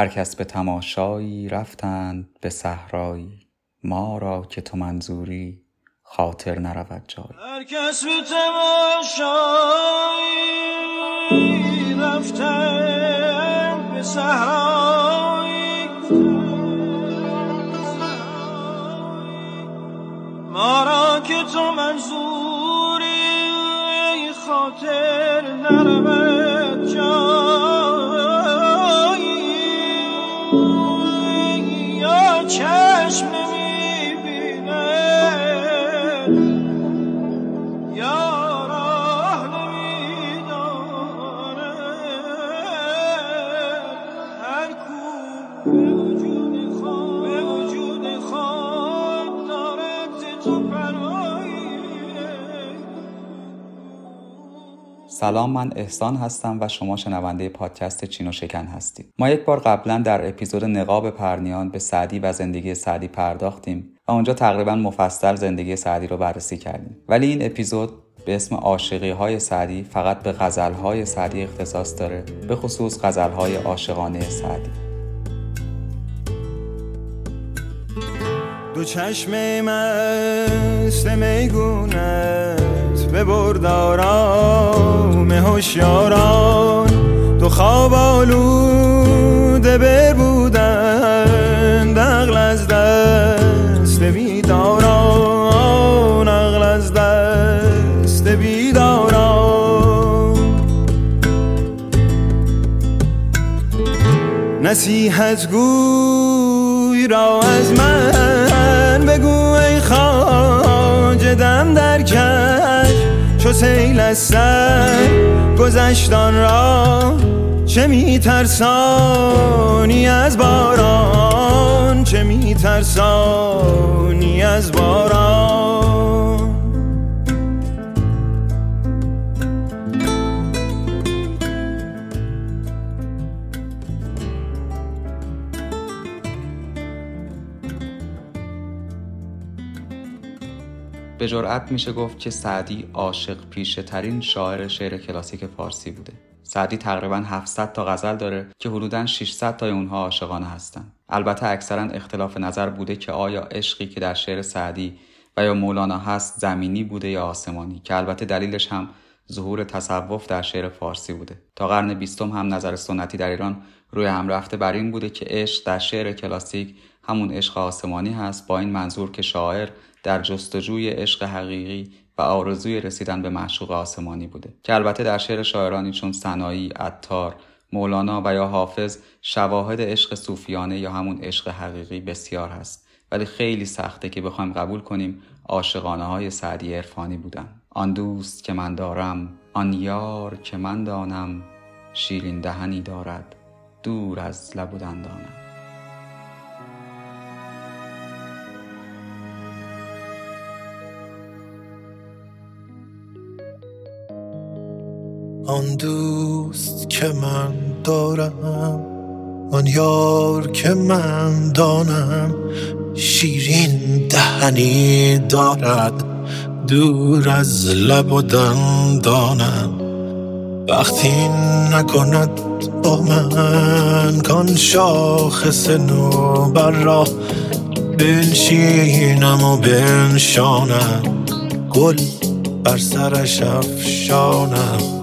هر کس به تماشایی رفتند به صحرایی. ما را که تو منظوری خاطر نرود جای هر کس به تماشایی رفتند به صحرایی. ما را که تو منظوری خاطر سلام من احسان هستم و شما شنونده پادکست چین و شکن هستید. ما یک بار قبلا در اپیزود نقاب پرنیان به سعدی و زندگی سعدی پرداختیم و اونجا تقریبا مفصل زندگی سعدی رو بررسی کردیم. ولی این اپیزود به اسم عاشقی های سعدی فقط به غزل های سعدی اختصاص داره به خصوص غزل های عاشقانه سعدی. دو چشم مست میگونت به بردارام هوشیاران. دو خواب آلوده ببودند عقل از دست بیداران عقل از دست بیداران. نصیحت گوی را از من کش چو سیل از سر گذشتان را چه میترسانی از باران؟ چه میترسانی از باران؟ به جرأت میشه گفت که سعدی عاشق پیشه ترین شاعر شعر کلاسیک فارسی بوده. سعدی تقریبا 700 تا غزل داره که حدوداً 600 تا اونها عاشقانه هستن. البته اکثرا اختلاف نظر بوده که آیا عشقی که در شعر سعدی و یا مولانا هست زمینی بوده یا آسمانی که البته دلیلش هم ظهور تصوف در شعر فارسی بوده. تا قرن بیستم هم نظر سنتی در ایران روی هم رفته بر این بوده که عشق در شعر کلاسیک همون عشق آسمانی هست با این منظور که شاعر در جستجوی عشق حقیقی و آرزوی رسیدن به معشوق آسمانی بوده. که البته در شعر شاعرانی چون سنایی، عطار، مولانا و یا حافظ شواهد عشق صوفیانه یا همون عشق حقیقی بسیار هست. ولی خیلی سخته که بخوایم قبول کنیم عاشقانه های سعدی عرفانی بودن. آن دوست که من دارم آن یار که من دانم شیرین دهنی دارد دور از لب و دندانم. آن دوست که من دارم آن یار که من دانم شیرین دهنی دارد دور از لب و دندانم. وقتی نکند با من کان شاخص نوبر را بنشینم و بنشانم. گل بر سرش افشانم.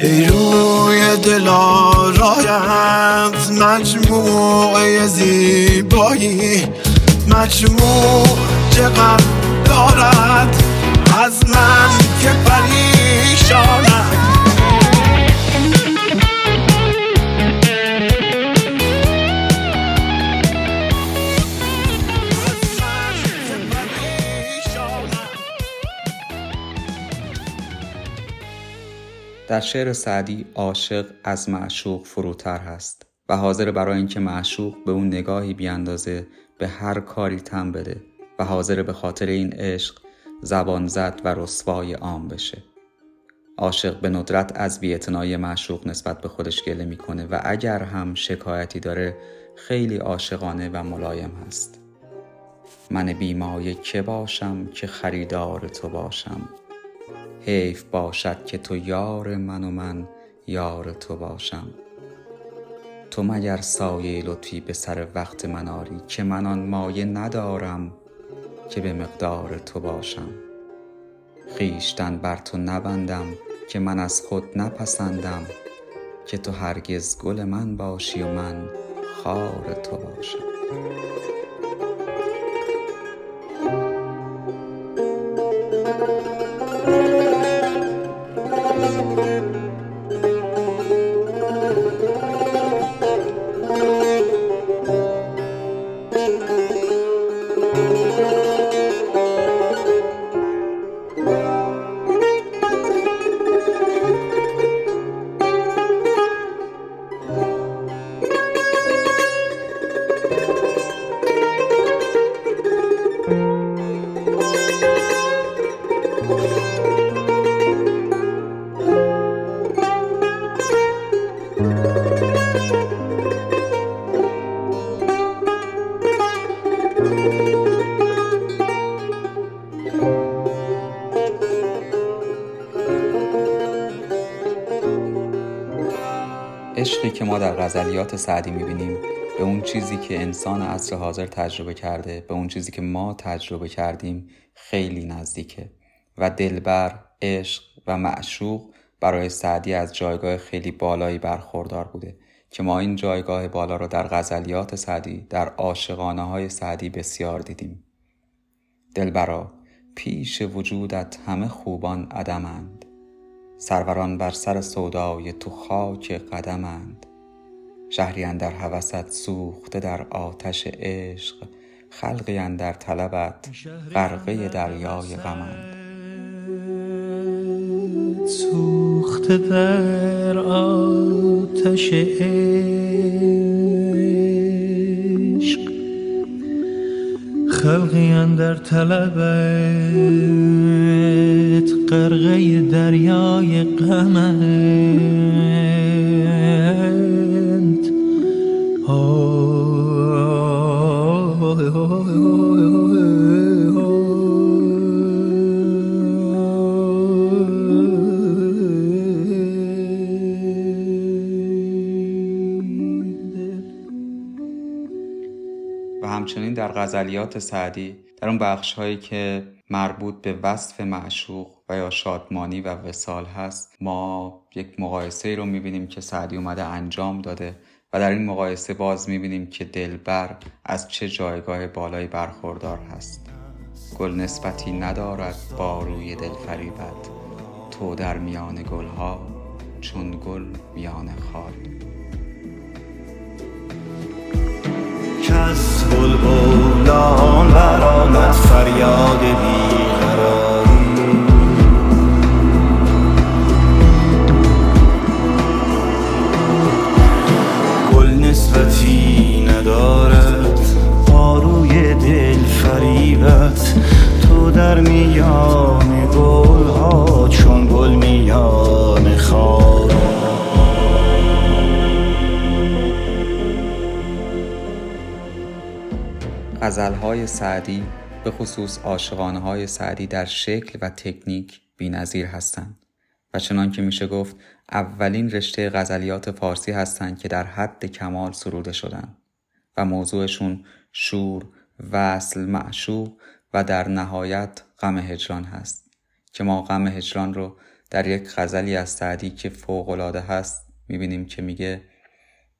ای روی دل آرایت مجموعه زیبایی. مجموع چقدر دارد. از من که پریشانم. در شعر سعدی عاشق از معشوق فروتر هست و حاضر برای اینکه معشوق به اون نگاهی بیاندازه به هر کاری تن بده و حاضر به خاطر این عشق زبان زد و رسوای عام بشه. عاشق به ندرت از بیاعتنایی معشوق نسبت به خودش گله می‌کنه و اگر هم شکایتی داره خیلی عاشقانه و ملایم هست. من بیمایه که باشم که خریدار تو باشم. حیف باشد که تو یار من و من یار تو باشم. تو مگر سایه لطفی به سر وقت من آری که من آن مایه ندارم که به مقدار تو باشم. خویشتن بر تو نبندم که من از خود نپسندم که تو هرگز گل من باشی و من خار تو باشم. عشقی که ما در غزلیات سعدی می‌بینیم به اون چیزی که انسان عصر حاضر تجربه کرده به اون چیزی که ما تجربه کردیم خیلی نزدیکه. و دلبر، عشق و معشوق برای سعدی از جایگاه خیلی بالایی برخوردار بوده که ما این جایگاه بالا رو در غزلیات سعدی در عاشقانه های سعدی بسیار دیدیم. دلبرا پیش وجودت همه خوبان عدمند. سروران بر سر سودای تو خاک قدمند. شهری اندر هوست سوخته در آتش عشق خلقی اندر طلبت غرقه دریای غمند. سوخته در آتش عشق خلقی اندر طلبت غرقه دریای غمند و همچنین در غزلیات سعدی در اون بخش هایی که مربوط به وصف معشوق یا شادمانی و وسال هست ما یک مقایسه رو می‌بینیم که سعدی اومده انجام داده و در این مقایسه باز می‌بینیم که دلبر از چه جایگاه بالایی برخوردار هست. گل نسبتی ندارد با روی دل فریبت. تو در میان گلها چون گل میان خار. کس بلبلان برآمد فریاد بیقراری غزلهای سعدی به خصوص عاشقانه های سعدی در شکل و تکنیک بی‌نظیر هستند. و چنان که میشه گفت اولین رشته غزلیات فارسی هستند که در حد کمال سروده شدند. و موضوعشون شور، وصل، معشوق و در نهایت غم هجران هست. که ما غم هجران رو در یک غزلی از سعدی که فوق‌العاده هست می‌بینیم که میگه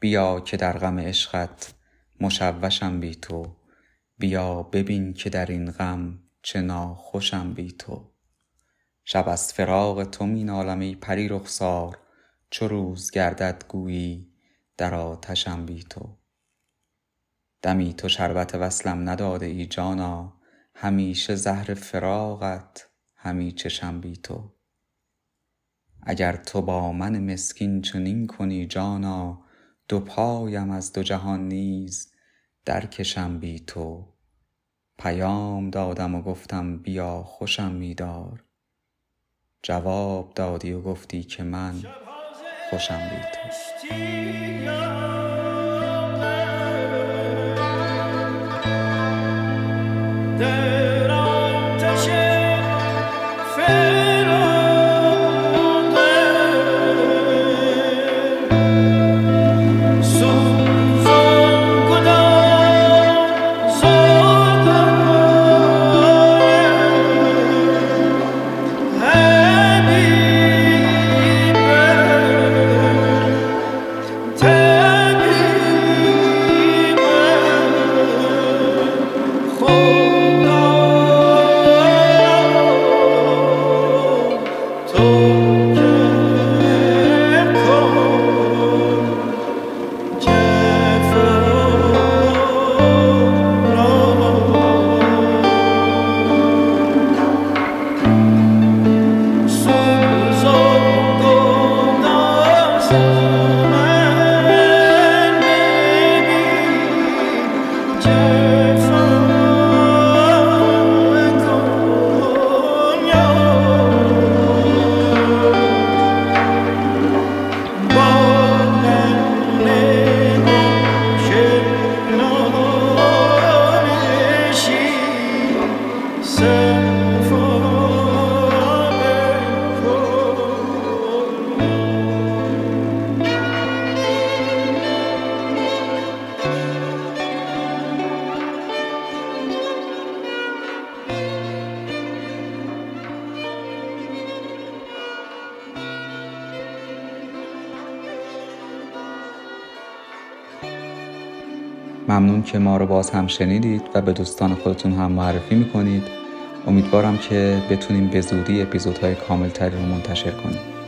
بیا که در غم عشقت مشوشم بی تو بیا ببین که در این غم چه ناخوشم بی تو. شب از فراق تو می نالم ای پری رخسار چو روز گردد گویی در آتشم بی تو. دمی تو شربت وصلم نداده ای جانا همیشه زهر فراقت همی چشم بی تو. اگر تو با من مسکین چنین کنی جانا دو پایم از دو جهان نیز درکشم بی تو. پیام دادم و گفتم بیا خوشم می دار جواب دادی و گفتی که من خوشم بی تو. ممنون که ما رو باز هم شنیدید و به دوستان خودتون هم معرفی می‌کنید. امیدوارم که بتونیم به زودی اپیزودهای کاملتری رو منتشر کنیم.